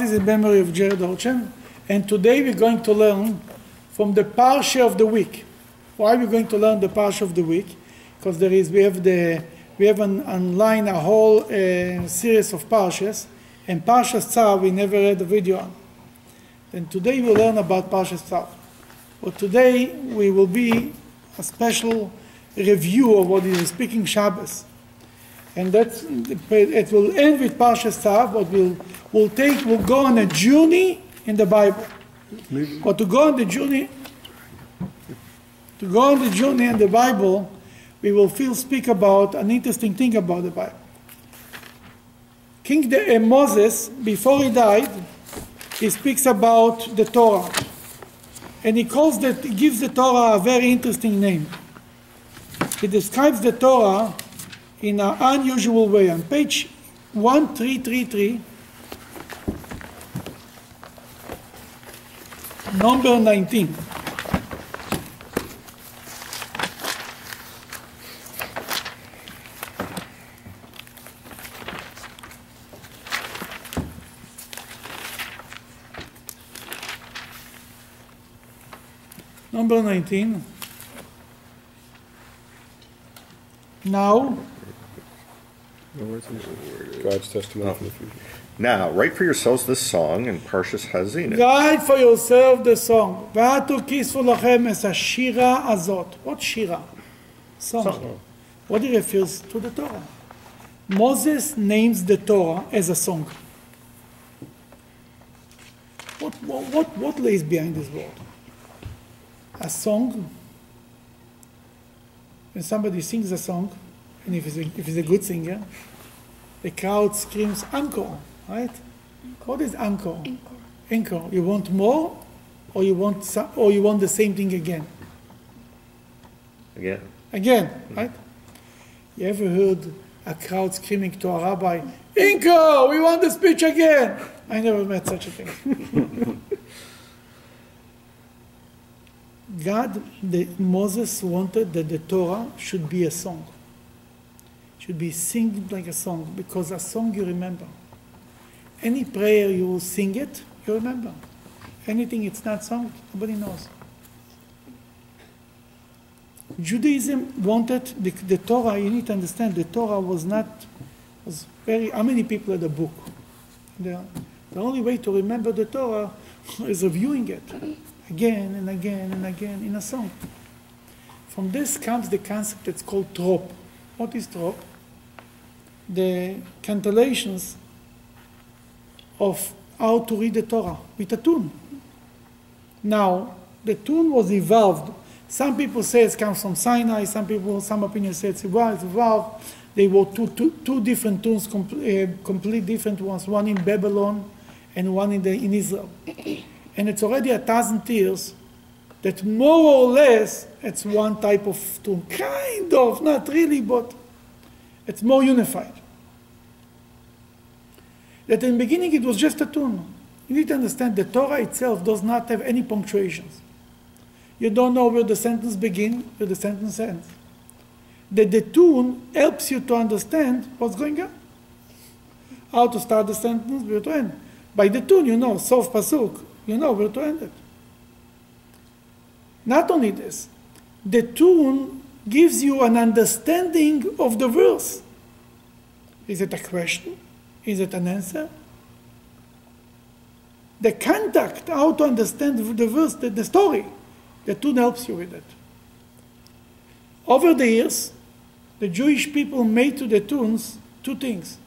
is in memory of Jared Orchen, and today we're going to learn from the Parsha of the week. Why are we going to learn the Parsha of the week? Because there is we have the we have an, online a whole uh, series of Parshas, and Parsha Tzav we never had a video on. And today we'll learn about Parsha Tzav. But today we will be a special review of what is speaking Shabbos. And that's, it will end with Parsha Tzav, but we'll, we'll take, we'll go on a journey in the Bible. But to go on the journey, to go on the journey in the Bible, we will feel speak about an interesting thing about the Bible. King uh, Moses, before he died, he speaks about the Torah. And he calls that, he gives the Torah a very interesting name. He describes the Torah in an unusual way. On page 1333, number 19. Number 19. Now, God's testimony for the future. Now, write for yourselves this song in Parshas Hazin. Write for yourself the song. V'atu kisvu lachem es hashira azot. What shira? Song. song. What it refers to the Torah. Moses names the Torah as a song. What, what, what, what lays behind this word? A song. When somebody sings a song, and if he's a, if he's a good singer, the crowd screams, Encore! Right? What is encore? Encore. You want more, or you want some, or you want the same thing again? Again. Again, right? You ever heard a crowd screaming to a rabbi, Encore, we want the speech again? I never met such a thing. God, the, Moses wanted that the Torah should be a song, should be singing like a song, because a song you remember. Any prayer you sing it, you remember. Anything it's not sung, nobody knows. Judaism wanted the, the Torah. You need to understand the Torah was not was very. How many people had a book? The, the only way to remember the Torah is reviewing it again and again and again in a song. From this comes the concept that's called trop. What is trop? The cantillations of how to read the Torah with a tune. Now, the tune was evolved. Some people say it comes from Sinai, some people, some opinions say it's evolved. They were two, two, two different tunes, com- uh, complete different ones, one in Babylon and one in, the, in Israel. And it's already a thousand years that more or less it's one type of tune. Kind of, not really, but it's more unified. That in the beginning it was just a tune. You need to understand the Torah itself does not have any punctuations. You don't know where the sentence begins, where the sentence ends. That the tune helps you to understand what's going on. How to start the sentence, where to end. By the tune, you know, sof pasuk, you know where to end it. Not only this, the tune gives you an understanding of the verse. Is it a question? Is it an answer? The contact, how to understand the verse, the, the story, the tune helps you with it. Over the years, the Jewish people made to the tunes two things.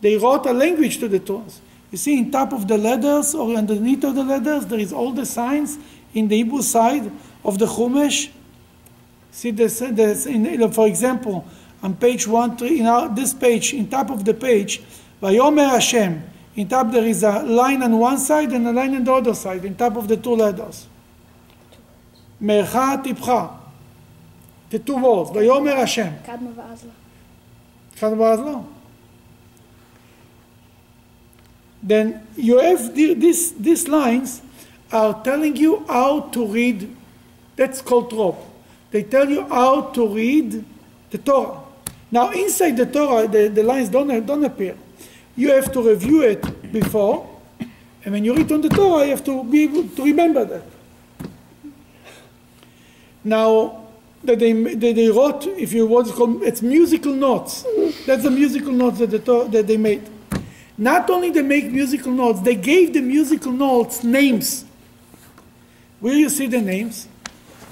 They wrote a language to the tunes. You see, in top of the letters or underneath of the letters, there is all the signs in the Hebrew side of the Chumash. See this, this in, for example, on page one, three, in our, this page, in top of the page, Vayomer Hashem. In top there is a line on one side and a line on the other side, in top of the two letters. Mercha tipcha. The two words. Vayomer Hashem. Kadma va'az Kadma Then you have the, this, these lines are telling you how to read. That's called trop. They tell you how to read the Torah. Now inside the Torah, the, the lines don't, don't appear. You have to review it before, And when you read on the Torah, you have to be able to remember that. Now, that they, that they wrote, if you want to call it's musical notes. That's the musical notes that, the, Torah- that they made. Not only they make musical notes, they gave the musical notes names. Where you see the names?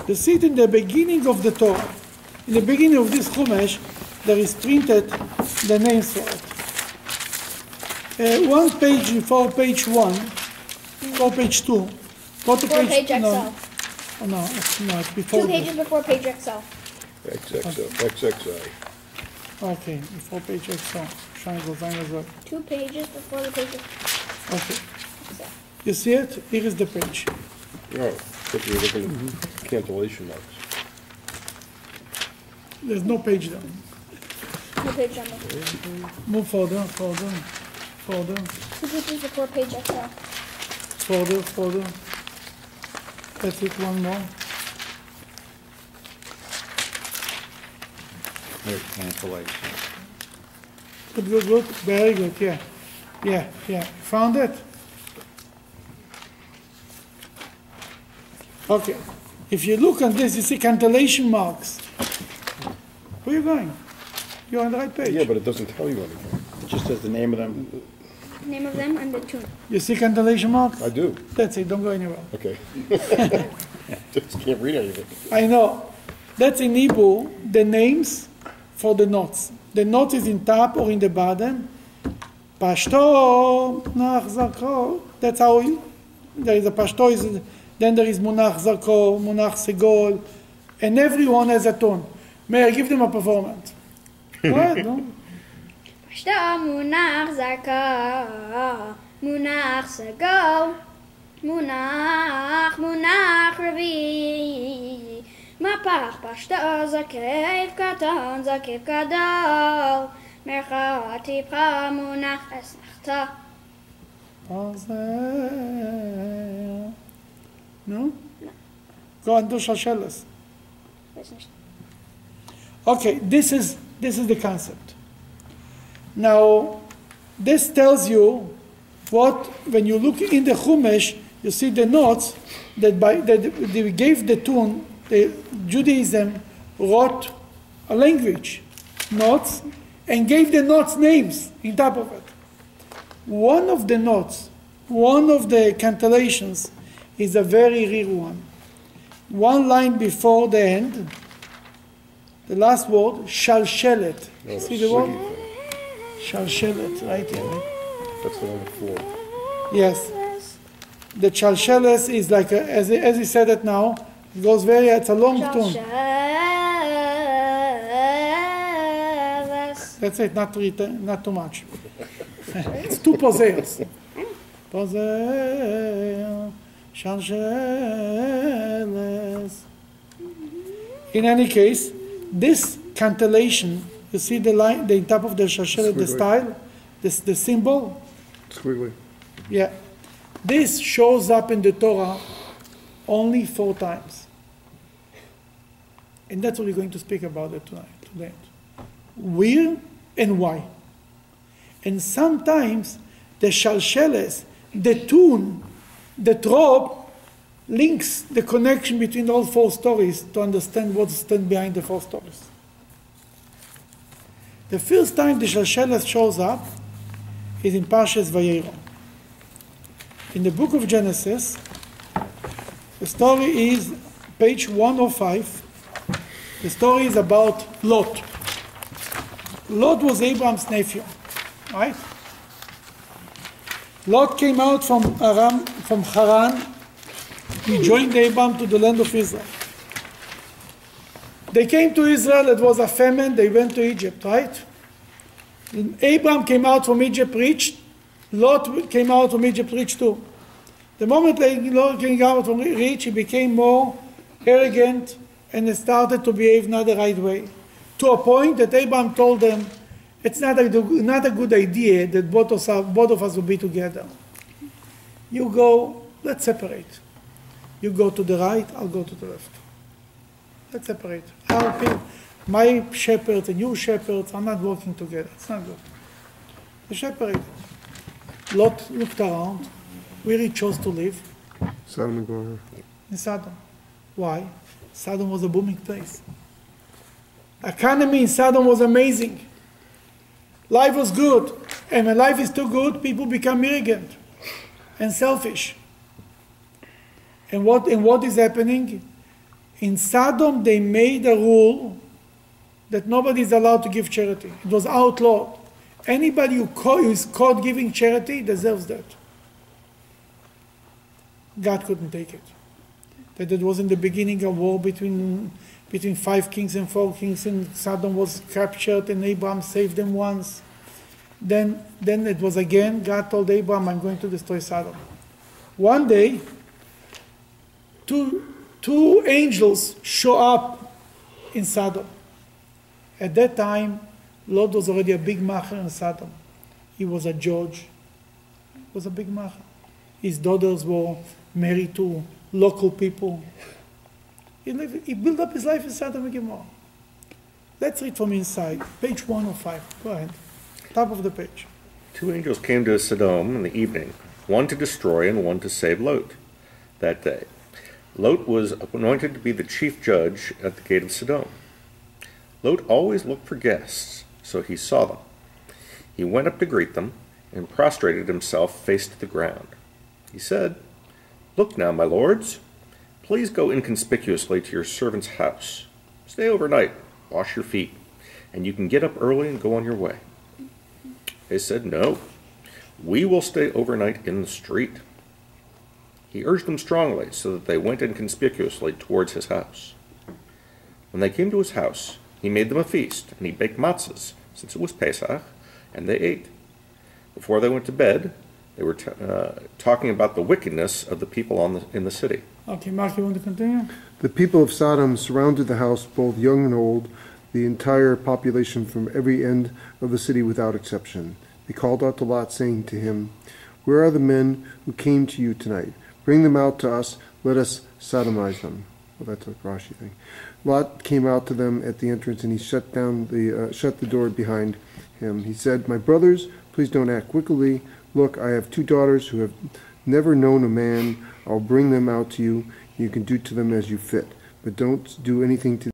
You see it in the beginning of the Torah. In the beginning of this Chumash, there is printed the names for it. Uh, one page before page one, or page two. Go to Before page no, XL. oh, no, it's, no, it's before. Two that. pages before page XL. XXO, XXI. Okay, before page XL. Trying to find as well. Two pages before the page Okay, XL. you see it? Here is the page. Oh, but you're looking at cantillation marks. There's no page there. No page number. Move further, further, further, Two pages before page XL. further, further. That's it, one more. There's cantillation. Good, good, good. Very good, yeah. Yeah, yeah. Found it? Okay. If you look at this, you see cantillation marks. Where are you going? You're on the right page. Yeah, but it doesn't tell you anything. It just says the name of them. Name of them and the tune. You see cantillation marks? I do, That's it, don't go anywhere. okay. Just can't read anything. I know. That's in Hebrew, the names for the notes. The note is in top or in the bottom. Pashto, Munach, Zarko. That's how you, there is a Pashto, is, then there is Munach, Zarko, Munach, Segol, and everyone has a tone. May I give them a performance? Go ahead, no? פשטה מונח זרקה, מונח סגול, מונח, מונח רביעי. מפח פשטה זקיף קטן, זקיף גדול, מרחק טיפחה מונח אסנחתה. Pazer. No? Go and do Shalshelas. Okay, this is this is the concept. Now, this tells you what when you look in the Chumash, you see the notes that by that they gave the tune. The Judaism wrote a language, notes, and gave the notes names in top of it. One of the notes, one of the cantillations, is a very rare one. One line before the end, the last word, shalshelet. Oh, See the word? Swiggy Shalshelet, right here. right? thing. That's the one on the floor. Yes. The shalsheles is like, a, as, he- as he said it now, it goes very, it's a long tune. That's it, not, reta- not too much. it's two poseurs. Poseur, shalsheles. In any case, this cantillation, you see the line, the top of the shalshelet, the Squiggly. style, this, the symbol, Squiggly. yeah. This shows up in the Torah only four times. And that's what we're going to speak about it tonight. Today. Where and why. And sometimes the shalsheles, the tune, the trope, links the connection between all four stories to understand what stands behind the four stories. The first time the shalsheles shows up is in Parshas Vayera. In the book of Genesis, the story is page 105. The story is about Lot. Lot was Abraham's nephew, right? Lot came out from Aram, from Haran. He joined Abraham to the land of Israel. They came to Israel, it was a famine, they went to Egypt, right? Abraham came out from Egypt rich, Lot came out from Egypt rich too. The moment Lot came out from rich, he became more arrogant and started to behave not the right way. To a point that Abraham told them, it's not a, not a good idea that both of, us, both of us will be together. You go, let's separate. You go to the right, I'll go to the left. Let's separate. Our people, my shepherds and your shepherds are not working together. It's not good. They separated. Lot looked around. where he chose to live? Sodom and Gomorrah. In Sodom. Why? Sodom was a booming place. Economy in Sodom was amazing. Life was good. And when life is too good, people become arrogant and selfish. And what, and what is happening? In Sodom, they made a rule that nobody is allowed to give charity. It was outlawed. Anybody who, who is caught giving charity deserves that. God couldn't take it. That it was in the beginning a war between, between five kings and four kings, and Sodom was captured, and Abraham saved them once. Then, then it was again, God told Abraham, I'm going to destroy Sodom. One day, two, two angels show up in Sodom. At that time, Lot was already a big macher in Sodom. He was a judge. He was a big macher. His daughters were married to local people. He, lived, he built up his life in Sodom and Gomorrah. Let's read from inside, page 105. Go ahead. Top of the page. Two angels came to Sodom in the evening, one to destroy and one to save Lot that day. Lot was anointed to be the chief judge at the gate of Sodom. Lot always looked for guests, so he saw them. He went up to greet them and prostrated himself face to the ground. He said, Look now, my lords, please go inconspicuously to your servant's house. Stay overnight, wash your feet, and you can get up early and go on your way. They said, No, we will stay overnight in the street. He urged them strongly, so that they went inconspicuously towards his house. When they came to his house, he made them a feast, and he baked matzahs, since it was Pesach, and they ate. Before they went to bed, they were t- uh, talking about the wickedness of the people on the, in the city. Okay, Mark, you want to continue? The people of Sodom surrounded the house, both young and old, the entire population from every end of the city without exception. They called out to Lot, saying to him, Where are the men who came to you tonight? Bring them out to us, let us sodomize them. Well, that's a Rashi thing. Lot came out to them at the entrance, and he shut down the uh, shut the door behind him. He said, "My brothers, please don't act wickedly. Look, I have two daughters who have never known a man. I'll bring them out to you. You can do to them as you fit, but don't do anything to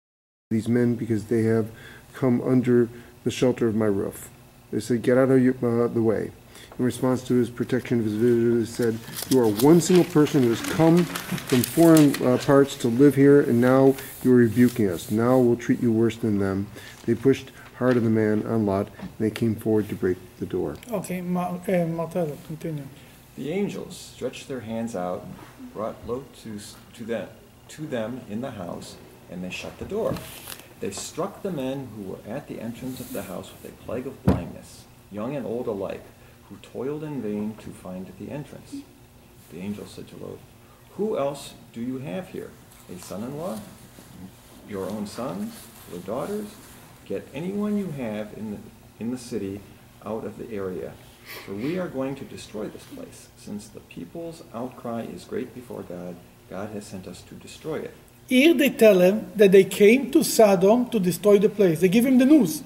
these men because they have come under the shelter of my roof." They said, "Get out of your, uh, the way." In response to his protection of his visitors, he said, "You are one single person who has come from foreign uh, parts to live here, and now you are rebuking us. Now we'll treat you worse than them." They pushed hard on the man on Lot, and they came forward to break the door. Okay, Mar- uh, Martello, continue. The angels stretched their hands out, and brought Lot to, to, them, to them in the house, and they shut the door. They struck the men who were at the entrance of the house with a plague of blindness, young and old alike, who toiled in vain to find the entrance. The angel said to Lot, Who else do you have here? A son in law? Your own sons? Your daughters? Get anyone you have in the, in the city out of the area, for we are going to destroy this place. Since the people's outcry is great before God, God has sent us to destroy it. Here they tell him that they came to Sodom to destroy the place. They give him the news.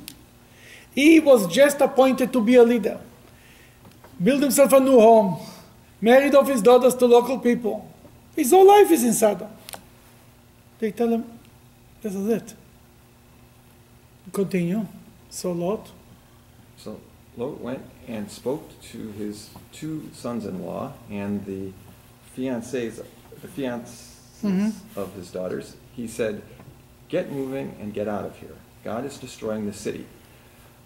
He was just appointed to be a leader, build himself a new home, married off his daughters to local people. His whole life is in Sodom. They tell him, this is it. Continue. So Lot, So Lot went and spoke to his two sons-in-law and the fiancés, the fiancés mm-hmm. of his daughters. He said, "Get moving and get out of here. God is destroying the city."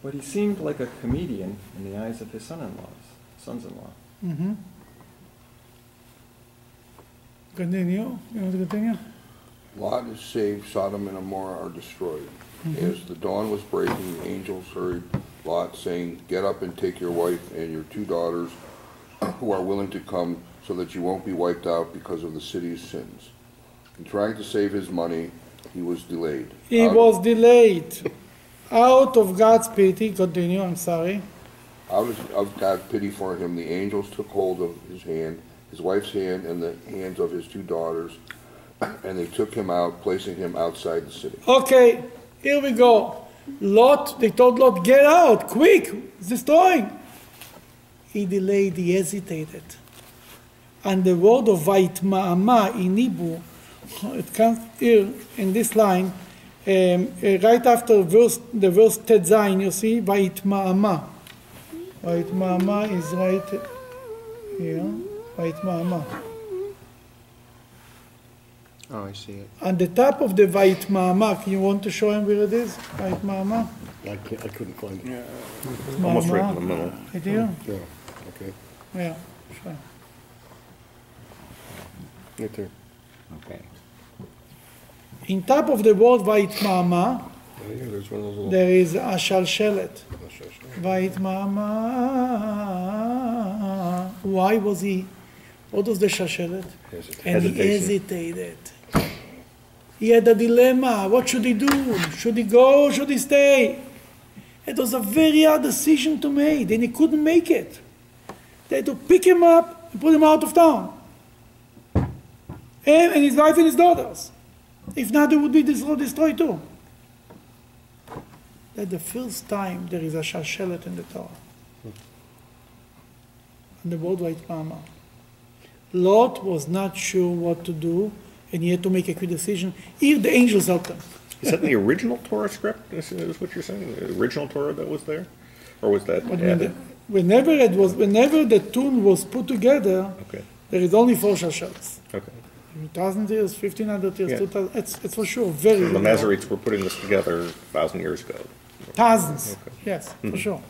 But he seemed like a comedian in the eyes of his son-in-laws, sons-in-law. mm-hmm. continue. You want to continue? Lot is saved, Sodom and Gomorrah are destroyed. As the dawn was breaking, the angels hurried Lot, saying, Get up and take your wife and your two daughters who are willing to come, so that you won't be wiped out because of the city's sins. In trying to save his money, he was delayed. He Out- was delayed. Out of God's pity, continue, I'm sorry. Out of- of God's pity for him, the angels took hold of his hand, his wife's hand, and the hands of his two daughters, and they took him out, placing him outside the city. Okay, here we go. Lot, they told Lot, get out, quick, it's destroying. He delayed, he hesitated. And the word of Vaitma'ama in Hebrew, it comes here in this line, um, uh, right after verse, the verse Tet Zayin, you see, Vaitma'ama. Vaitma'ama is right here, Vaitma'ama. Oh, I see it. On the top of the Vaitma'ama, you want to show him where it is? Vaitma'ama? I can't, I couldn't find it. Yeah. Almost right in the middle. Right here? Yeah, okay, Yeah, sure. right there. Okay. In top of the word Vaitma'ama, Yeah, there's one of those little. there is a shalshelet. Sure, sure. Vaitma'ama. Why was he, what was the shalshelet? Hesitate. And he hesitated. He had a dilemma. What should he do? Should he go? Should he stay? It was a very hard decision to make, and he couldn't make it. They had to pick him up and put him out of town. Him and his wife and his daughters. If not, they would be destroyed too. That the first time there is a shalshelet in the Torah. And the word Vaitma'ama. Lot was not sure what to do, and he had to make a quick decision. if the angels helped him. Is that the original Torah script? Is, is what you're saying? The original Torah that was there, or was that But when the, added? whenever it was, whenever the tune was put together, Okay. there is only four shalshelets. Okay. Thousand years, fifteen hundred years, Yeah. two thousand. It's, it's for sure very. The Masoretes were putting this together thousand years ago. Thousands, yes, for sure.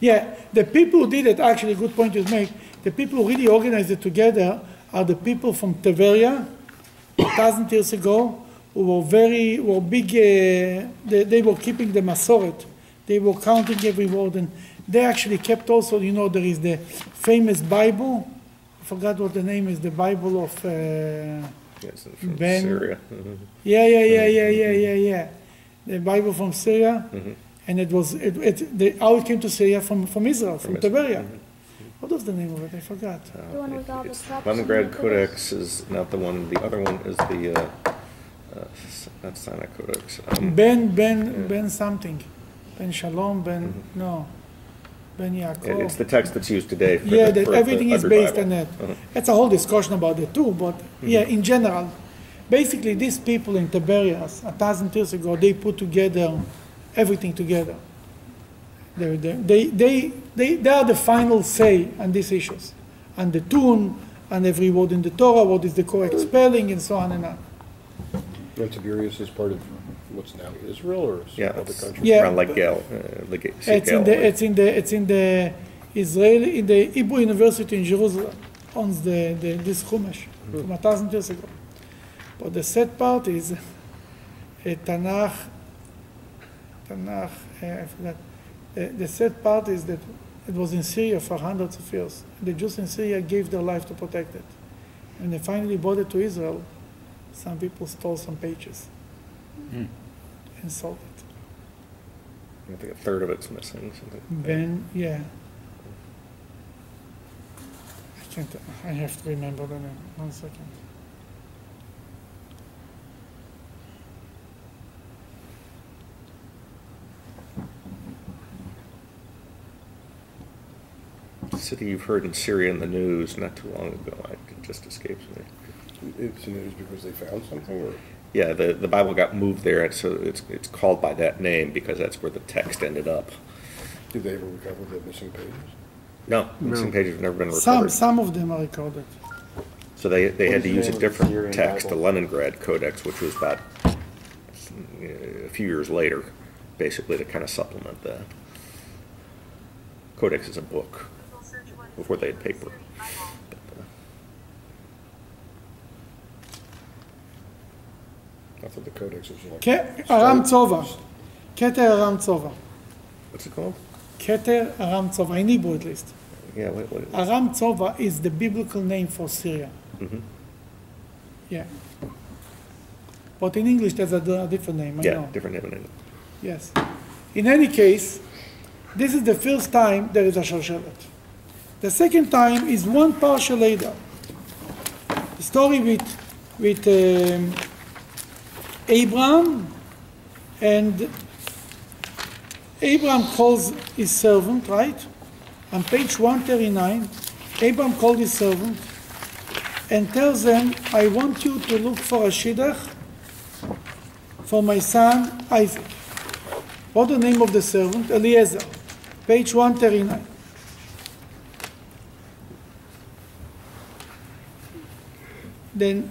Yeah, the people who did it, actually, good point you make, the people who really organized it together are the people from Teveria, a thousand years ago, who were very, were big, uh, they, they were keeping the Masoret. They were counting every word, and they actually kept also, you know, there is the famous Bible, I forgot what the name is, the Bible of, uh, Yes, from Ben- Syria. Yeah, yeah, yeah, yeah, yeah, yeah, yeah. The Bible from Syria, Mm-hmm. And it was it, it the, how it came to Syria from, from Israel, from, From Tiberia. Mm-hmm. What was the name of it? I forgot. The one with all the It's cups Leningrad Codex is not the one. The other one is the uh, uh, S- not Sinai Codex. Um, Ben Ben Yeah. Mm-hmm. Ben something, Ben Shalom Ben no, Ben it- Yaakov. it's the text that's used today. For yeah, the, that for the everything is based Bible. on it. Uh-huh. It's a whole discussion about it too, but Mm-hmm. yeah, in general, basically these people in Tiberias a thousand years ago they put together everything together. They, they, they, they, they, they are the final say on these issues, on the tune, and every word in the Torah, what is the correct spelling, and so on and on. And Tiberias is part of what's now Israel or is Yeah, other it's country? Yeah. around like Gal, uh, like It's in the it's in the it's in the Israeli in the Hebrew University in Jerusalem owns the, the this Chumash from a thousand years ago. But the sad part is uh, Tanakh Tanakh uh, I forgot. The, the sad part is that it was in Syria for hundreds of years. The Jews in Syria gave their life to protect it. When they finally brought it to Israel, some people stole some pages and sold it. I think a third of it's missing. Something. Ben, yeah. I can't, I have to remember the name. One second. City you've heard in Syria in the news not too long ago. I, it just escapes me. It's news because they found something or? Yeah, the, the Bible got moved there, and so it's it's called by that name because that's where the text ended up. Did they ever recover the missing pages? No, missing pages have never been Some, recovered. some some of them are recorded. So they, they had to use a name of the different Syrian text, the Leningrad Codex, which was about uh, a few years later, basically to kind of supplement the Codex is a book before they had paper. But, uh, I thought the codex was like. Ke- Aram Tzova. Keter Aram Tzova. what's it called? Keter Aram Tzova, in Hebrew at least. Yeah, what, what is it? Aram Tzova is the biblical name for Syria. Mm-hmm. Yeah. But in English, there's a, a different name, I Yeah, know. different name. in it. Yes. In any case, this is the first time there is a shalshelet. The second time is one parsha later. The story with, with um, Abraham and Abraham calls his servant, right? On page 139, Abraham called his servant and tells them, I want you to look for a shidduch for my son Isaac. What the name of the servant? Eliezer. Page 139. Then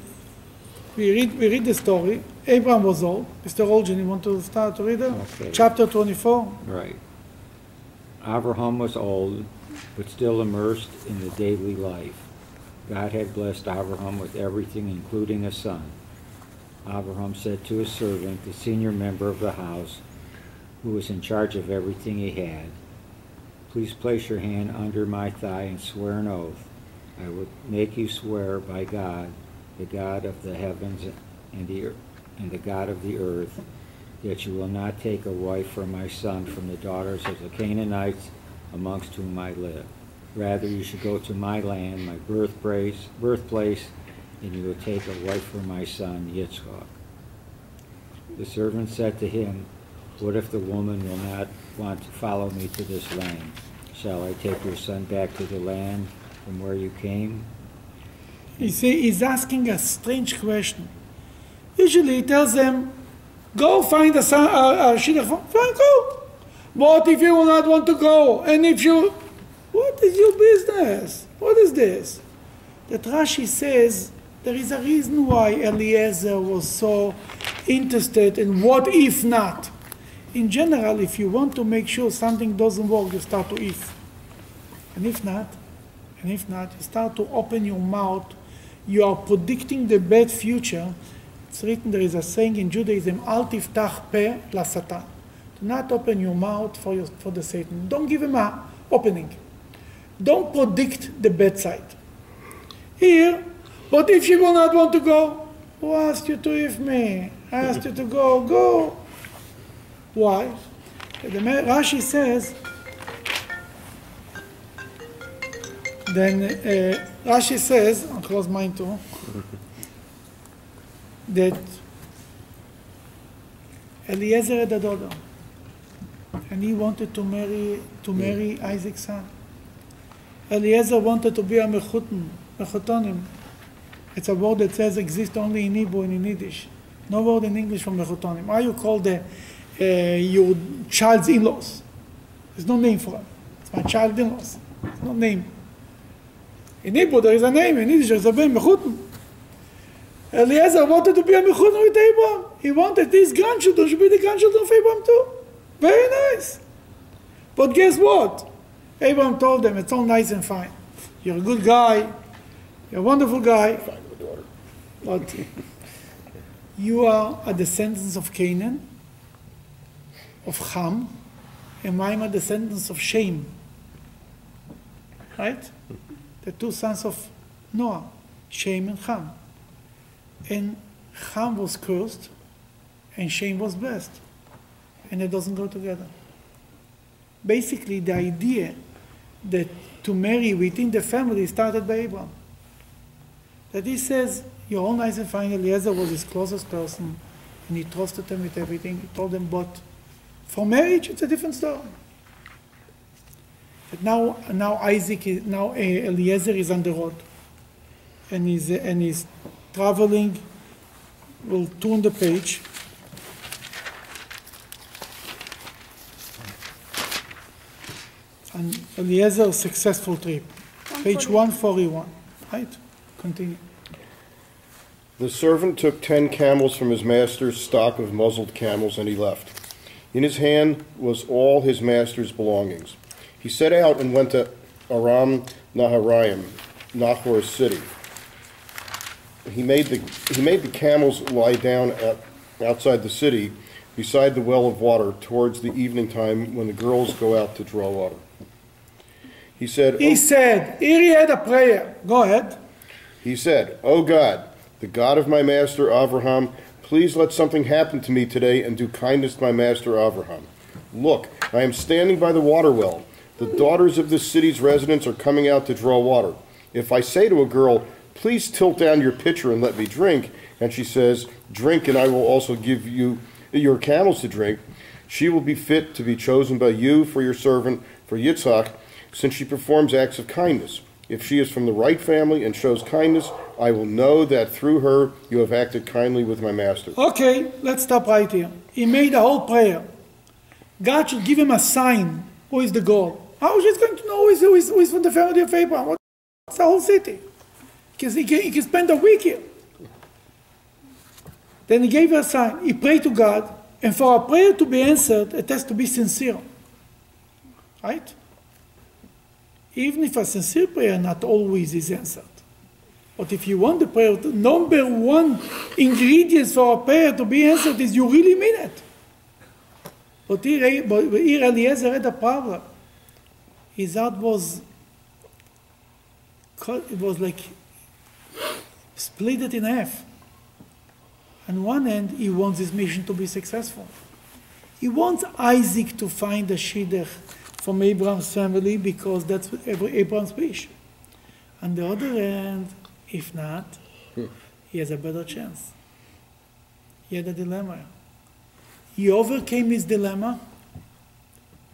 we read, we read the story. Abraham was old. Mr. Olgen, you want to start to read it? Okay. Chapter 24. Right. Abraham was old, but still immersed in the daily life. God had blessed Abraham with everything, including a son. Abraham said to his servant, the senior member of the house, who was in charge of everything he had, Please place your hand under my thigh and swear an oath. I will make you swear by God, the God of the heavens and the, and the God of the earth, that you will not take a wife for my son from the daughters of the Canaanites amongst whom I live. Rather, you should go to my land, my birthplace, birthplace, and you will take a wife for my son Yitzchak. The servant said to him, What if the woman will not want to follow me to this land? Shall I take your son back to the land from where you came? You see, he's asking a strange question. Usually he tells them, go find a, son, a, a shidduch. Go. What if you will not want to go? And if you, what is your business? What is this? That Rashi says there is a reason why Eliezer was so interested in what if not. In general, if you want to make sure something doesn't work, you start to if. And if not, and if not, you start to open your mouth. You are predicting the bad future. It's written, there is a saying in Judaism, Al tiftach pe la satan. Do not open your mouth for, your, for the Satan. Don't give him an opening. Don't predict the bad side. Here, but if she will not want to go, who asked you to if me? I asked you to go, go. Why? The Rashi says, then uh, Rashi says, I'll close mine too, that Eliezer had a daughter, and he wanted to marry to marry Isaac's son. Eliezer wanted to be a mechuton, mechutonim. It's a word that says exists only in Hebrew and in Yiddish. No word in English for mechutonim. How you call the uh, your child's in-laws? There's no name for them. It's my child in-laws. There's no name. In Hebrew there is a name. In Yiddish there is a name, mechuton. Eliezer wanted to be a mechuton with Abraham. He wanted his grandchildren should be the grandchildren of Abraham too. Very nice. But guess what? Abraham told them, it's all nice and fine. You're a good guy. You're a wonderful guy. But you are a descendant of Canaan, of Ham, and I am a descendant of Shem. Right? The two sons of Noah, Shem and Ham. And Ham was cursed, and Shem was blessed. And it doesn't go together. Basically, the idea that to marry within the family started by Abraham. That he says, You're all nice and fine. Eliezer was his closest person, and he trusted him with everything. He told them, But for marriage, it's a different story. But now, now Isaac, is, now uh, Eliezer is on the road, and he's, and he's traveling. We'll turn the page. And Eliezer's successful trip, page 141. Right? Continue. The servant took ten camels from his master's stock of muzzled camels, and he left. In his hand was all his master's belongings. He set out and went to Aram Naharaim, Nahor's city. He made the, he made the camels lie down at, outside the city, beside the well of water, towards the evening time when the girls go out to draw water. He said, He oh- said, here he had a prayer. Go ahead. He said, O God, the God of my master Abraham, please let something happen to me today and do kindness to my master Abraham. Look, I am standing by the water well. The daughters of this city's residents are coming out to draw water. If I say to a girl, Please tilt down your pitcher and let me drink, and she says, Drink, and I will also give you your camels to drink, she will be fit to be chosen by you for your servant, for Yitzhak, since she performs acts of kindness. If she is from the right family and shows kindness, I will know that through her you have acted kindly with my master. Okay, let's stop right here. He made a whole prayer. God should give him a sign. Who is the goal? How is he going to know who is, who is, from the family of Abraham? What's the whole city? Because he can, he can spend a week here. Then he gave her a sign. He prayed to God, and for a prayer to be answered, it has to be sincere. Right? Even if a sincere prayer not always is answered. But if you want the prayer, the number one ingredients for a prayer to be answered is you really mean it. But here, but here Eliezer had a problem. His heart was, cut- it was like split it in half. On one end, he wants his mission to be successful. He wants Isaac to find a shidduch from Abraham's family because that's Abraham's wish. On the other hand, if not, hmm. he has a better chance. He had a dilemma. He overcame his dilemma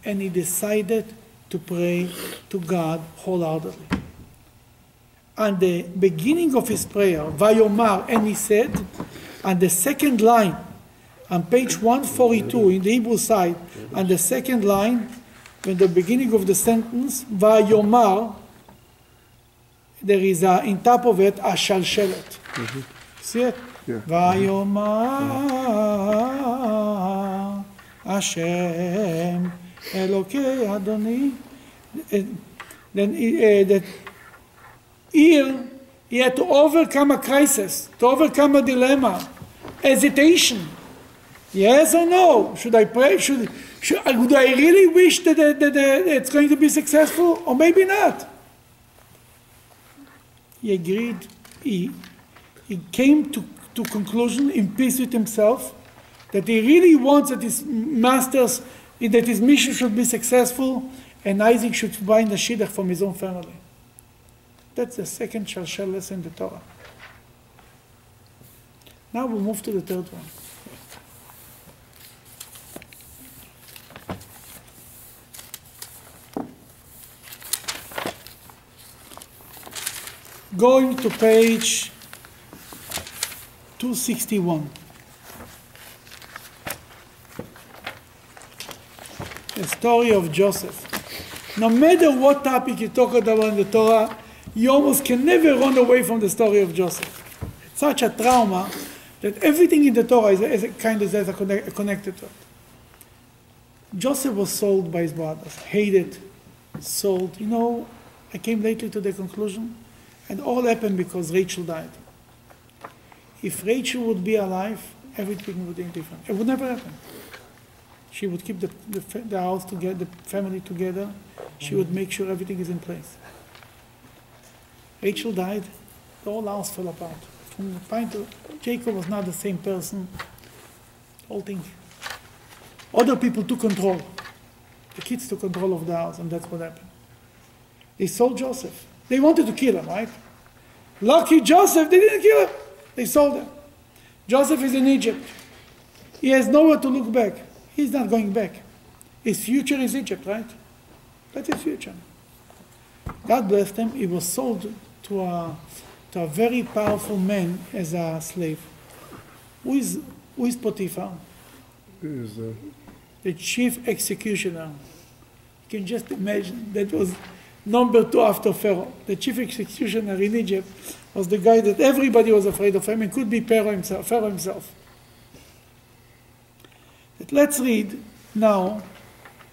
and he decided to pray to God wholeheartedly. And the beginning of his prayer, Vayomar, and he said, and the second line, on page 142 in the Hebrew side, on the second line, in the beginning of the sentence, Vayomar, there is a, in top of it a shalshelet. Mm-hmm. See it? Yeah. Vayomar Hashem Adoni. And Then uh, that here he had to overcome a crisis, to overcome a dilemma, hesitation. Yes or no? Should I pray? Should, should would I really wish that, that, that, that it's going to be successful, or maybe not? He agreed. He, he came to, to conclusion in peace with himself that he really wants that his masters, that his mission should be successful, and Isaac should find a shidduch from his own family. That's the second shalsheles in the Torah. Now we move to the third one. Going to page 261. Story of Joseph. No matter what topic you talk about in the Torah, you almost can never run away from the story of Joseph. It's such a trauma that everything in the Torah is, is a, kind of is a connect, connected to it. Joseph was sold by his brothers, hated, sold. You know, I came lately to the conclusion, and all happened because Rachel died. If Rachel would be alive, everything would be different. It would never happen. She would keep the, the, the house together, the family together. She would make sure everything is in place. Rachel died, the whole house fell apart. From the point of, Jacob was not the same person. Whole thing. Other people took control. The kids took control of the house, and that's what happened. They sold Joseph. They wanted to kill him, right? Lucky Joseph, they didn't kill him. They sold him. Joseph is in Egypt. He has nowhere to look back. He's not going back. His future is Egypt, right? That's his future. God blessed him. He was sold to a, to a very powerful man as a slave. Who is, who is Potiphar? Is, uh, The chief executioner. You can just imagine that was number two after Pharaoh. The chief executioner in Egypt was the guy that everybody was afraid of him and could be Pharaoh himself. Pharaoh himself. Let's read now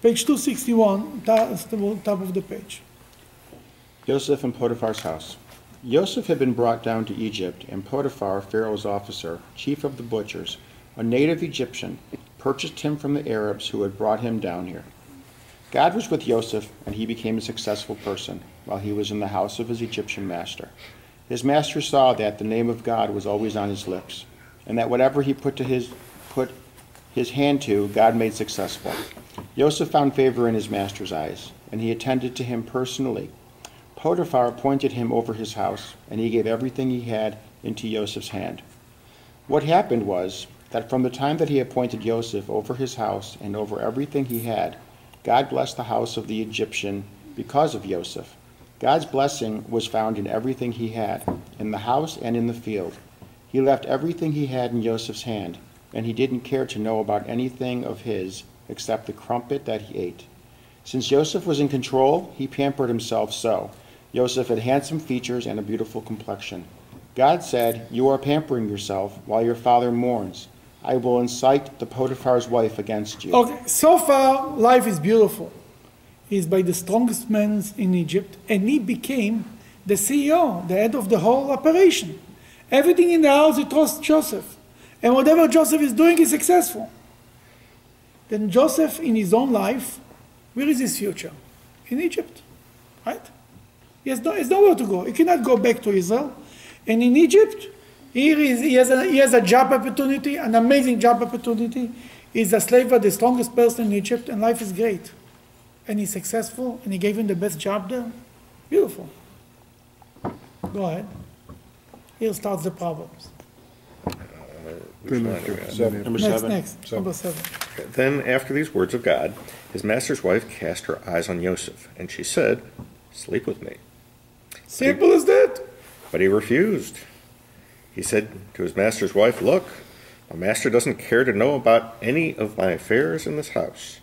page 261, top, top of the page. Joseph in Potiphar's house. Joseph had been brought down to Egypt, and Potiphar, Pharaoh's officer, chief of the butchers, a native Egyptian, purchased him from the Arabs who had brought him down here. God was with Joseph, and he became a successful person while he was in the house of his Egyptian master. His master saw that the name of God was always on his lips, and that whatever he put to his put his hand to, God made successful. Joseph found favor in his master's eyes, and he attended to him personally. Potiphar appointed him over his house, and he gave everything he had into Joseph's hand. What happened was that from the time that he appointed Joseph over his house and over everything he had, God blessed the house of the Egyptian because of Joseph. God's blessing was found in everything he had, in the house and in the field. He left everything he had in Joseph's hand, and he didn't care to know about anything of his except the crumpet that he ate. Since Joseph was in control, he pampered himself so. Joseph had handsome features and a beautiful complexion. God said, You are pampering yourself while your father mourns. I will incite the Potiphar's wife against you. Okay, so far life is beautiful. He's by the strongest men in Egypt, and he became the CEO, the head of the whole operation. Everything in the house he trusts Joseph, and whatever Joseph is doing is successful. Then Joseph, in his own life, where is his future? In Egypt, right? He has, no, he has nowhere to go. He cannot go back to Israel. And in Egypt, here is, he, has a, he has a job opportunity, an amazing job opportunity. He's a slave, the strongest person in Egypt, and life is great. And he's successful, and he gave him the best job there. Beautiful. Go ahead. Here starts the problems. Which line are we on? Seven. Number Next, seven. next, number seven. Then, after these words of God, his master's wife cast her eyes on Joseph, and she said, Sleep with me. Simple as that. But he refused. He said to his master's wife, Look, my master doesn't care to know about any of my affairs in this house,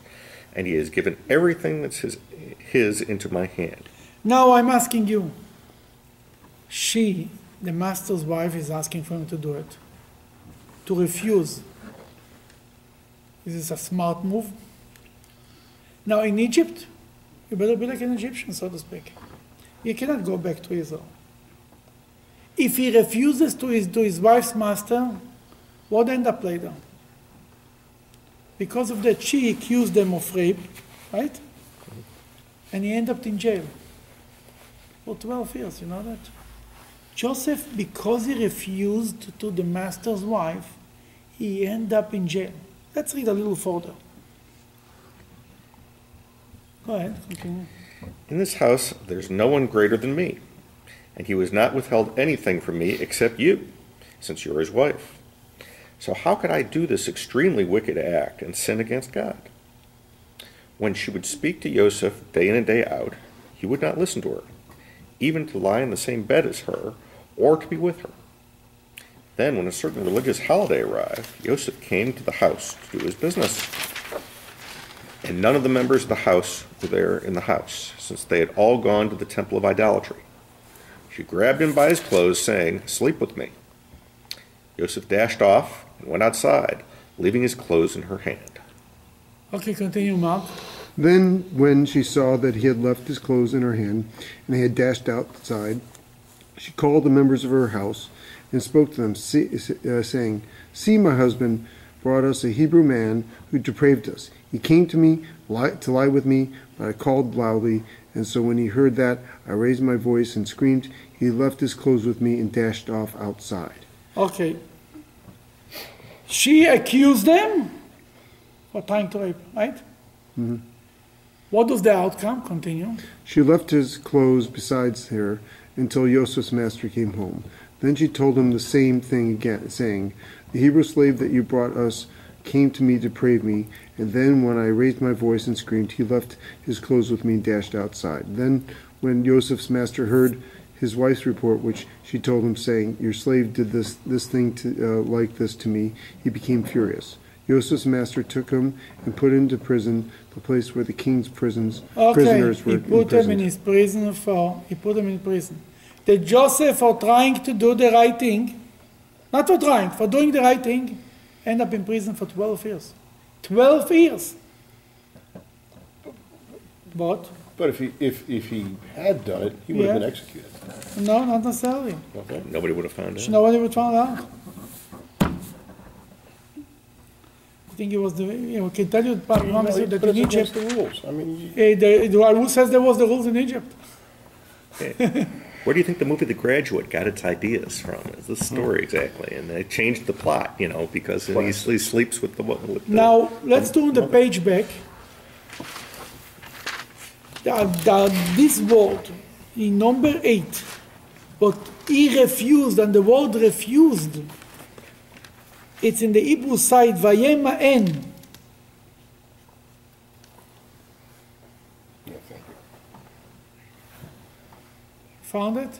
and he has given everything that's his, his into my hand. Now I'm asking you. She, the master's wife, is asking for him to do it. To refuse. This Is a smart move? Now in Egypt, you better be like an Egyptian, so to speak. You cannot go back to Israel. If he refuses to his, to his wife's master, what end up later? Because of that, she accused them of rape, right? And he ended up in jail for 12 years, you know that? Joseph, because he refused to the master's wife, he ended up in jail. Let's read a little further. Go ahead, continue. In this house, there's no one greater than me, and he was not withheld anything from me except you, since you're his wife. So how could I do this extremely wicked act and sin against God? When she would speak to Joseph day in and day out, he would not listen to her, even to lie in the same bed as her or to be with her. Then, when a certain religious holiday arrived, Joseph came to the house to do his business. And none of the members of the house were there in the house, since they had all gone to the temple of idolatry. She grabbed him by his clothes, saying, Sleep with me. Joseph dashed off and went outside, leaving his clothes in her hand. Okay, continue, Mark. Then, when she saw that he had left his clothes in her hand, and he had dashed outside, she called the members of her house and spoke to them, uh, saying, See, my husband brought us a Hebrew man who depraved us. He came to me to lie with me, but I called loudly, and so when he heard that, I raised my voice and screamed. He left his clothes with me and dashed off outside. Okay. She accused them for trying to rape, right? What was the outcome? Continue. She left his clothes beside her until Joseph's master came home. Then she told him the same thing again, saying, The Hebrew slave that you brought us came to me to deprave me, and then when I raised my voice and screamed, he left his clothes with me and dashed outside. Then when Joseph's master heard his wife's report, which she told him, saying, Your slave did this, this thing to, uh, like this to me, he became furious. Joseph's master took him and put him into prison, the place where the king's prisons, Okay, prisoners were he put him in his prison for, he put him in prison. The Joseph for trying to do the right thing, not for trying, for doing the right thing, end up in prison for 12 years. 12 years. But, But if he, if, if he had done it, he would have been executed. no, not necessarily. Okay. Nobody would have found out. Nobody would have found out. I think it was the, you know, can tell you, but honestly, that in Egypt, the rules. I mean, you- eh, the, the, who says there was the rules in Egypt? Where do you think the movie The Graduate got its ideas from? Is this story exactly? And they changed the plot, you know, because he, he sleeps with the wo- with the. Now, let's turn the page back. The- the- this word in number eight, but he refused, and the word refused, it's in the Hebrew side, vayema'en. Found it?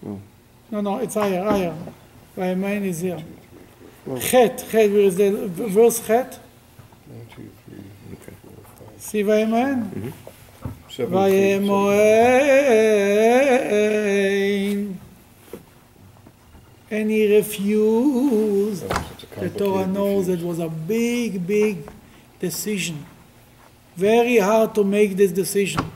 Hmm. No, no, it's higher, higher. My mine is here. Chet, Chet, where is the verse Chet? One, two, three, four, five, See Vayema'en? Mm-hmm. seven, Vayema'en. And he refused. The Torah knows it was a big, big decision. Very hard to make this decision.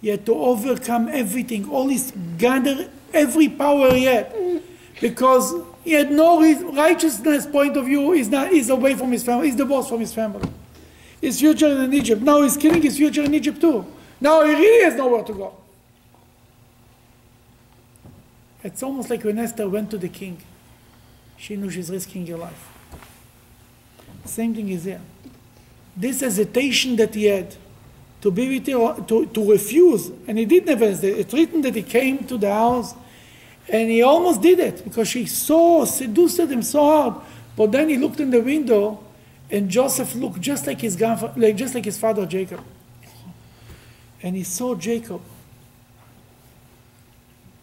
He had to overcome everything, all his gather every power he had. Because he had no righteousness point of view, he's not he's away from his family, he's divorced from his family. His future in Egypt. Now he's killing his future in Egypt too. Now he really has nowhere to go. It's almost like when Esther went to the king. She knew she's risking her life. Same thing is here. This hesitation that he had to be with her, to, to refuse, and he did never hesitate. It's written that he came to the house and he almost did it because she so seduced him so hard. But then he looked in the window and Joseph looked just like his grandfather, like, just like his father Jacob. And he saw Jacob.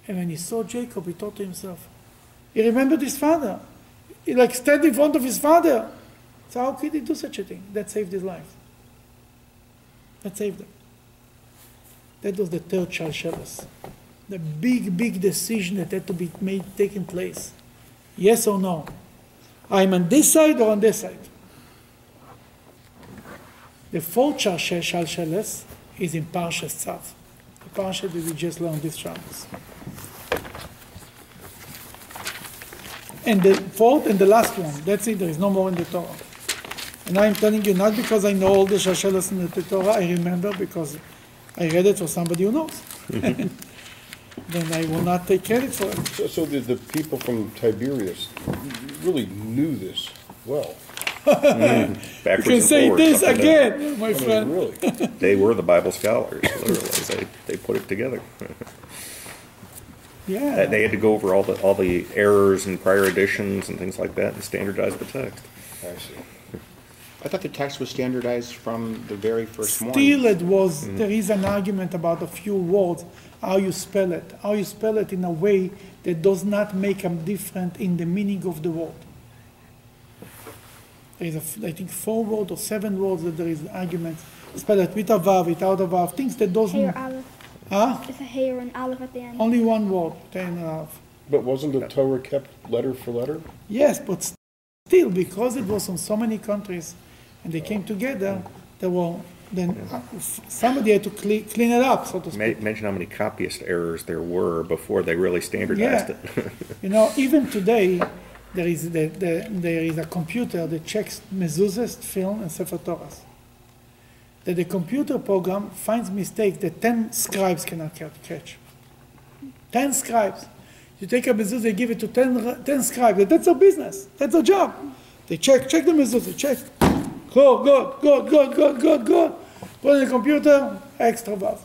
And when he saw Jacob, he thought to himself, he remembered his father. He like stood in front of his father. So how could he do such a thing? That saved his life. That saved him. That was the third Shalsheles. The big, big decision that had to be made, taking place. Yes or no? I'm on this side or on this side? The fourth Shalshe- Shalsheles is in Parshas Tzav. The Parsha that we just learned this Shabbos. And the fourth and the last one, that's it, there is no more in the Torah. And I'm telling you not because I know all the Shalsheles in the Torah, I remember because I read it for somebody who knows. then I will not take credit for it. So, so the, the people from Tiberias really knew this well. Mm-hmm. You Backwards can say forwards, this up and down. again, my I mean, friend. really. They were the Bible scholars, literally. They, they put it together. Yeah. They had to go over all the, all the errors and prior editions and things like that and standardize the text. I see. I thought the text was standardized from the very first one. Still, it was, mm-hmm. there is an argument about a few words, how you spell it, how you spell it in a way that does not make them different in the meaning of the word. There is, a f- I think, four words or seven words that there is argument. Spell it with a vav, without a vav, things that doesn't, or Aleph. Huh? It's a hey or an Aleph at the end. Only one word, ten and a half. But wasn't the Torah kept letter for letter? Yes, but still, because it was from so many countries and they came together, there were, then uh, somebody had to cle- clean it up, so to speak. Ma- Mention how many copyist errors there were before they really standardized Yeah. it. You know, even today, there is, the, the, there is a computer that checks mezuzahs, tefillin, and Sefer Torahs. That the computer program finds mistakes that 10 scribes cannot catch. 10 scribes. You take a mezuzah, give it to 10, 10 scribes. That's their business. That's their job. They check, check the mezuzah, check. Good, good, good, good, good, good, good. Put in the computer, extra vav.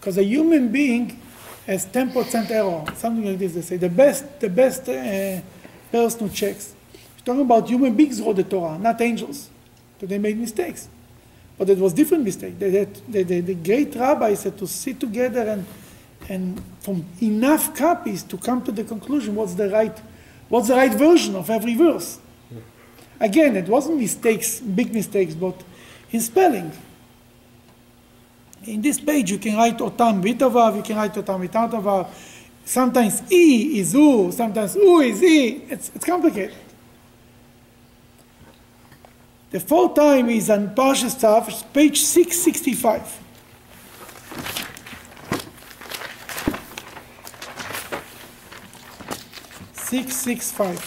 Because a human being has 10% error, something like this. They say the best, the best uh, person who checks. We're talking about human beings wrote the Torah, not angels. So they made mistakes. But it was different mistake. They, had- the, the, great rabbis had to sit together and, and from enough copies to come to the conclusion what's the right, what's the right version of every verse. Again, it wasn't mistakes, big mistakes, but in spelling. In this page, you can write otam with a vav, you can write otam without. Sometimes e is u, sometimes u is e. It's, it's complicated. The fourth time is on Parshas Tzav, page 665. Six six five.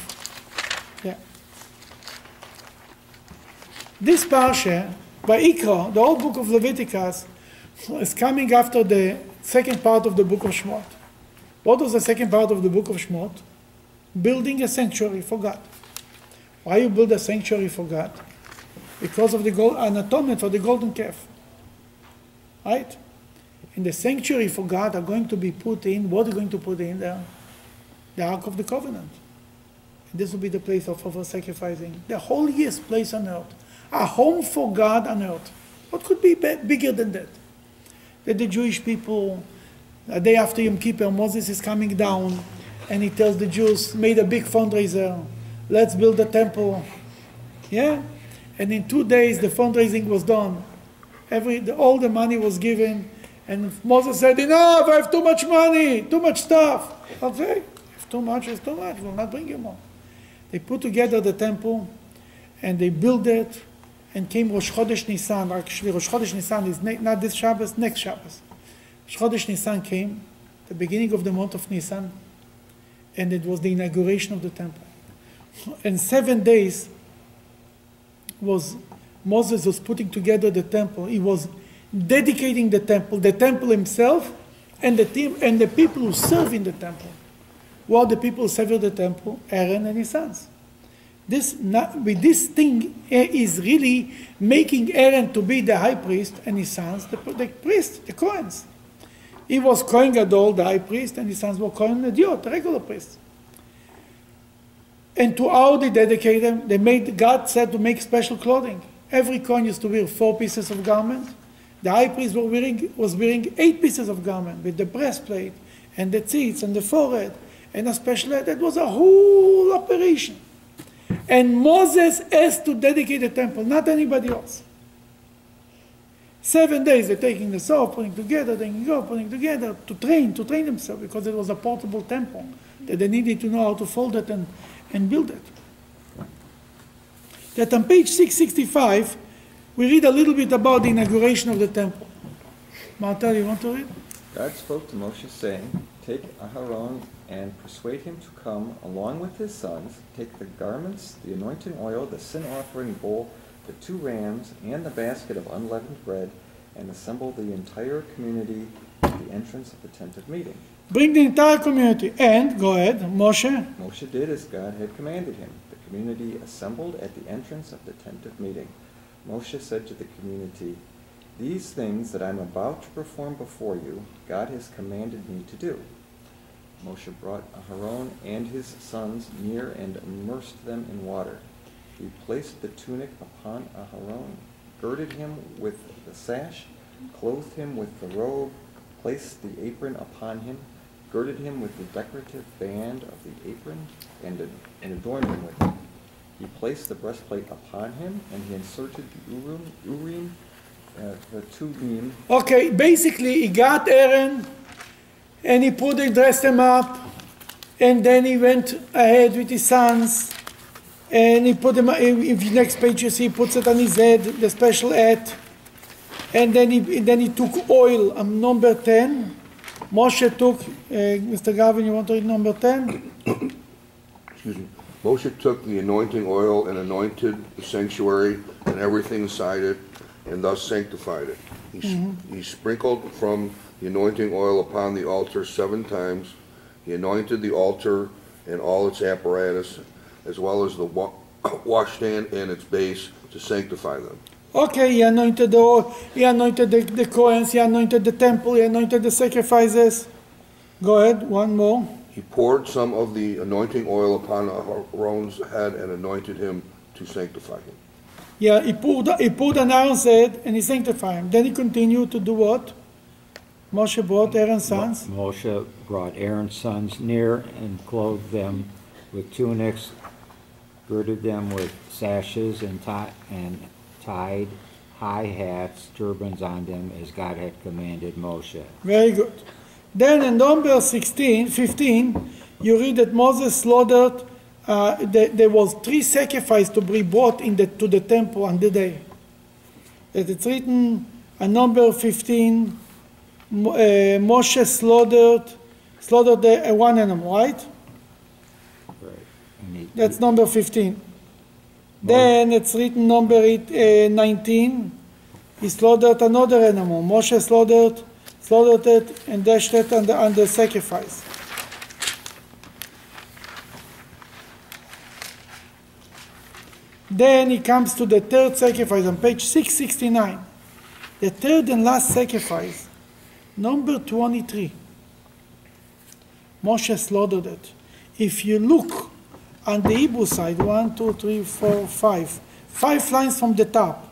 Yeah. This parsha, Vayikra, the whole book of Leviticus, is coming after the second part of the book of Shemot. What was the second part of the book of Shemot? Building a sanctuary for God. Why you build a sanctuary for God? Because of the gold, an atonement for the golden calf. Right? In the sanctuary for God are going to be put in, what are going to put in there? The Ark of the Covenant. And this will be the place of, of sacrificing. The holiest place on earth. A home for God on earth. What could be bigger than that? That the Jewish people, a day after Yom Kippur, Moses is coming down and he tells the Jews, made a big fundraiser, let's build a temple. Yeah? And in two days, the fundraising was done. Every, the, all the money was given. And Moses said, enough, I have too much money, too much stuff. Okay, if too much is too much, we'll not bring you more. They put together the temple and they built it and came Rosh Chodesh Nisan. Actually, Rosh Chodesh Nisan is ne- not this Shabbos, next Shabbos. Rosh Chodesh Nisan came, the beginning of the month of Nisan, and it was the inauguration of the temple. And seven days was Moses was putting together the temple. He was dedicating the temple, the temple himself, and the team and the people who serve in the temple. Who are the people who serve the temple? Aaron and his sons. This with this thing eh, is really making Aaron to be the high priest and his sons the, the priest, the Cohens. He was Kohen Gadol, the high priest, and his sons were Kohen Hedyot, the regular priests. And to how they dedicate them, they made God said to make special clothing. Every Kohen used to wear four pieces of garment. The high priest wearing, was wearing eight pieces of garment with the breastplate and the teeth and the forehead and a special head. That was a whole operation. And Moses has to dedicate the temple, not anybody else. Seven days they're taking the saw, putting together, taking go, putting together to train, to train themselves because it was a portable temple that they needed to know how to fold it and, and build it. That on page 665, we read a little bit about the inauguration of the temple. Marta, you want to read? God spoke to Moshe, saying, Take Aharon and persuade him to come along with his sons. Take the garments, the anointing oil, the sin offering bowl, the two rams, and the basket of unleavened bread, and assemble the entire community at the entrance of the tent of meeting. Bring the entire community. And, go ahead, Moshe. Moshe did as God had commanded him. The community assembled at the entrance of the tent of meeting. Moshe said to the community, These things that I'm about to perform before you, God has commanded me to do. Moshe brought Aharon and his sons near and immersed them in water. He placed the tunic upon Aharon, girded him with the sash, clothed him with the robe, placed the apron upon him, girded him with the decorative band of the apron, and, and adorned him with it. He placed the breastplate upon him, and he inserted the urim, urim uh, the tumim, Okay, basically, he got Aaron and he put it, dressed him up, and then he went ahead with his sons, and he put them. If you next page you see, he puts it on his head, the special hat, and then he then he took oil. On number ten, Moshe took. Uh, Mr. Gavin, you want to read number ten? excuse me, Moshe took the anointing oil and anointed the sanctuary and everything inside it, and thus sanctified it. He s- He sprinkled from the anointing oil upon the altar seven times. He anointed the altar and all its apparatus, as well as the wa- washstand and its base, to sanctify them. Okay, he anointed the oil, he anointed the, the Cohens, he anointed the temple, he anointed the sacrifices. Go ahead, one more. He poured some of the anointing oil upon Aaron's head and anointed him to sanctify him. Yeah, he poured, he poured on Aaron's head and he sanctified him. Then he continued to do what? Moshe brought Aaron's sons. Moshe brought Aaron's sons near and clothed them with tunics, girded them with sashes and ti- and tied high hats, turbans on them as God had commanded Moshe. Very good. Then in number 16, 15, you read that Moses slaughtered, uh, there, there was three sacrifices to be brought in the, to the temple on the day. That It's written in number 15, Mo- uh, Moshe slaughtered, slaughtered the, uh, one animal, right? Right. That's number 15. Then it's written number eight, uh, 19. He slaughtered another animal. Moshe slaughtered, slaughtered it and dashed it under, the sacrifice. Then he comes to the third sacrifice on page 669. The third and last sacrifice, number 23. Moshe slaughtered it. If you look on the Hebrew side, one, two, three, four, five, five lines from the top,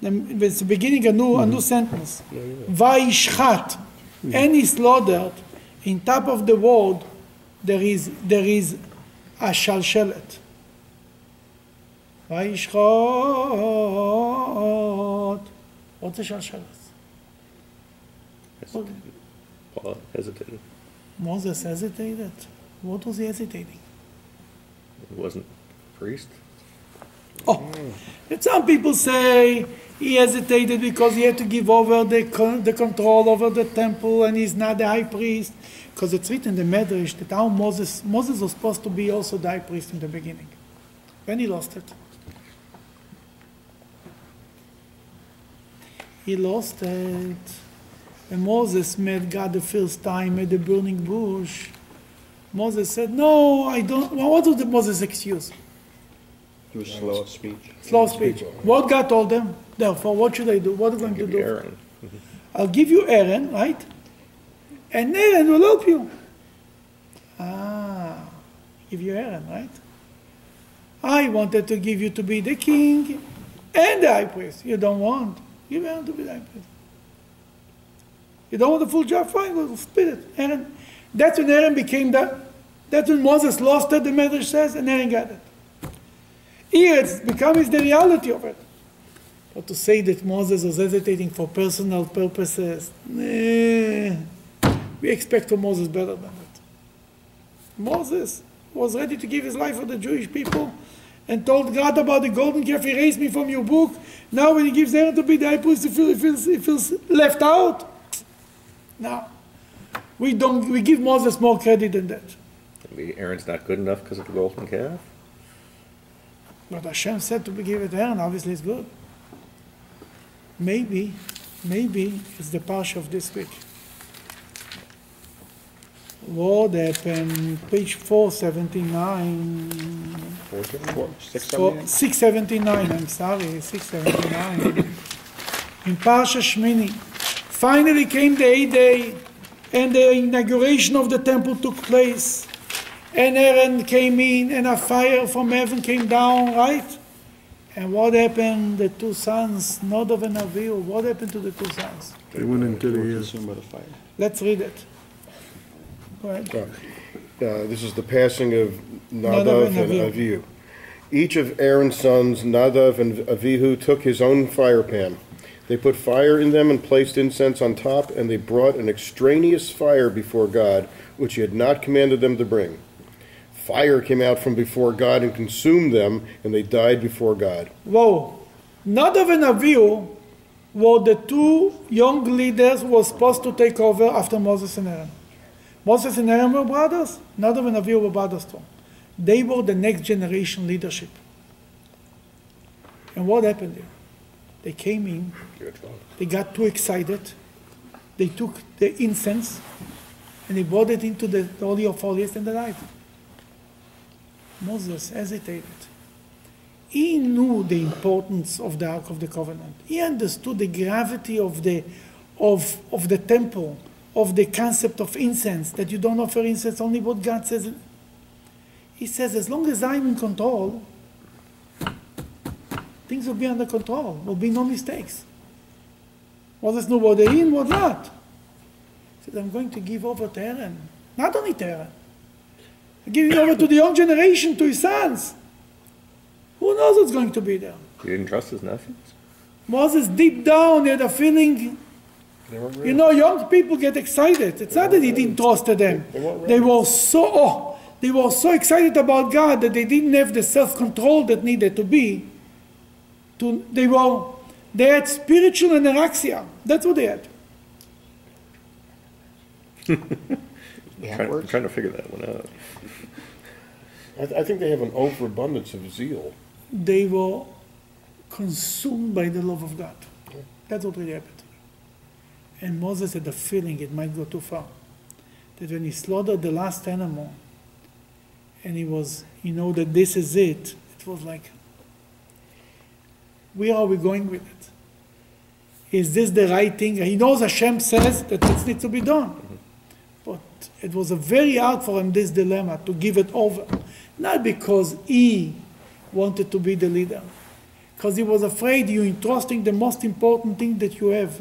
the- it's beginning a new, a new mm-hmm. sentence. Vaishchat, and he slaughtered. In top of the word, there is there is a shalshelet. Vaishchat. What's a shalshelet? Hesitated. Paul hesitated. Moses hesitated. What was he hesitating? He wasn't a priest. Oh, and some people say he hesitated because he had to give over the, the control over the temple and he's not the high priest. Because it's written in the Medrash that how Moses, Moses was supposed to be also the high priest in the beginning. When he lost it. He lost it. When Moses met God the first time at the burning bush, Moses said, No, I don't. Well, what was the Moses' excuse? He was slow of speech. Slow of speech. What God told them? Therefore, what should I do? What are you going to do? Aaron. I'll give you Aaron, right? And Aaron will help you. Ah, give you Aaron, right? I wanted to give you to be the king and the high priest. You don't want. Give Aaron to be the high priest. You don't want the full job? Fine, we'll split it. Aaron. That's when Aaron became the. That's when Moses lost it, the Medrash says, and Aaron got it. Here it's become the reality of it. But to say that Moses was hesitating for personal purposes, nah, we expect from Moses better than that. Moses was ready to give his life for the Jewish people and told God about the golden calf, erase me from your book. Now when he gives Aaron to be the high priest, he feels, he feels, he feels left out. Now, We don't we give Moses more credit than that. Maybe Aaron's not good enough because of the golden calf. But Hashem said to give it to Aaron, obviously it's good. Maybe, maybe it's the parsha of this week. What happened? Page 479. Four, six, Four- seven, 679, I'm sorry, 679. In Parsha Shmini, finally came the eighth day, and the inauguration of the temple took place. And Aaron came in, and a fire from heaven came down, right? And what happened? The two sons, Nadav and Avihu, what happened to the two sons? They went into were the, consumed fire. Let's read it. Go ahead. uh, uh, this is the passing of Nadav Nadav and and Avihu. Avihu. Each of Aaron's sons, Nadav and Avihu, took his own fire pan. They put fire in them and placed incense on top, and they brought an extraneous fire before God, which he had not commanded them to bring. Fire came out from before God and consumed them, and they died before God. Whoa. Nadav and Avihu were the two young leaders who were supposed to take over after Moses and Aaron. Moses and Aaron were brothers. Nadav and Avihu were brothers too. They were the next generation leadership. And what happened there? They came in, they got too excited, they took the incense, and they brought it into the Holy of Holies and they died. Moses hesitated. He knew the importance of the Ark of the Covenant. He understood the gravity of the, of, of the temple, of the concept of incense, that you don't offer incense, only what God says. He says, as long as I'm in control, things will be under control, will be no mistakes. Moses knew what they in, what not. He said, I'm going to give over to Aaron. Not only to Aaron, I'm giving over to the young generation, to his sons. Who knows what's going to be there? He didn't trust his nephews. Moses, deep down, had a feeling. You know, young people get excited. It's not that he didn't trust them. They were so, oh, they were so excited about God that they didn't have the self-control that needed to be. To, they were, they had spiritual anorexia. That's what they had. Trying, I'm trying to figure that one out. I, th- I think they have an overabundance of zeal. They were consumed by the love of God. That's what really happened. And Moses had a feeling it might go too far. That when he slaughtered the last animal, and he was, you know, that this is it, it was like, where are we going with it? Is this the right thing? He knows Hashem says that this needs to be done. Mm-hmm. But it was a very hard for him, this dilemma, to give it over. Not because he wanted to be the leader, Because he was afraid you're entrusting the most important thing that you have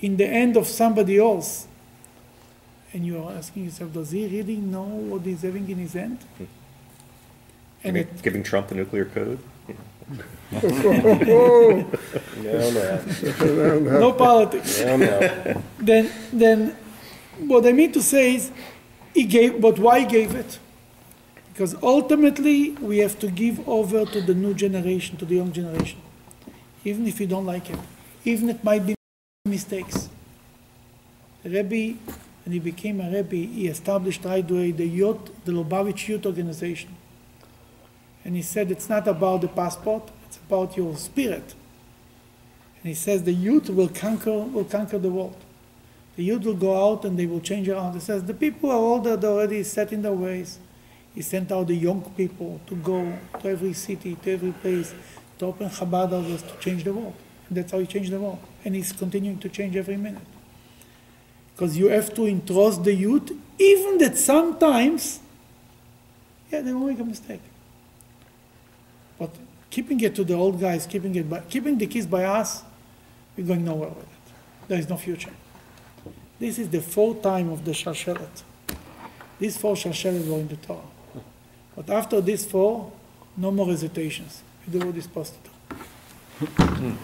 in the hand of somebody else. And you are asking yourself, does he really know what he's having in his hand? Hmm. And Giving, it, giving Trump the nuclear code? Oh, No, no, no politics. no, no. then, then what I mean to say is, he gave, but why he gave it? Because ultimately, we have to give over to the new generation, to the young generation, even if you don't like it, even it might be mistakes. Rebbe, when he became a Rebbe, he established right away the youth, the Lubavitch Youth Organization. And he said it's not about the passport, it's about your spirit. And he says the youth will conquer, will conquer the world. The youth will go out and they will change around. He says the people are older, they're already set in their ways. He sent out the young people to go to every city, to every place, to open Chabad houses to change the world. And that's how he changed the world. And he's continuing to change every minute. Because you have to entrust the youth, even that sometimes, yeah, they will make a mistake. But keeping it to the old guys, keeping it by, keeping the kids by us, we're going nowhere with it. There is no future. This is the fourth time of the Shalshelet. These four Shalshelet were in the Torah. But after these four, no more hesitations. You do what to do.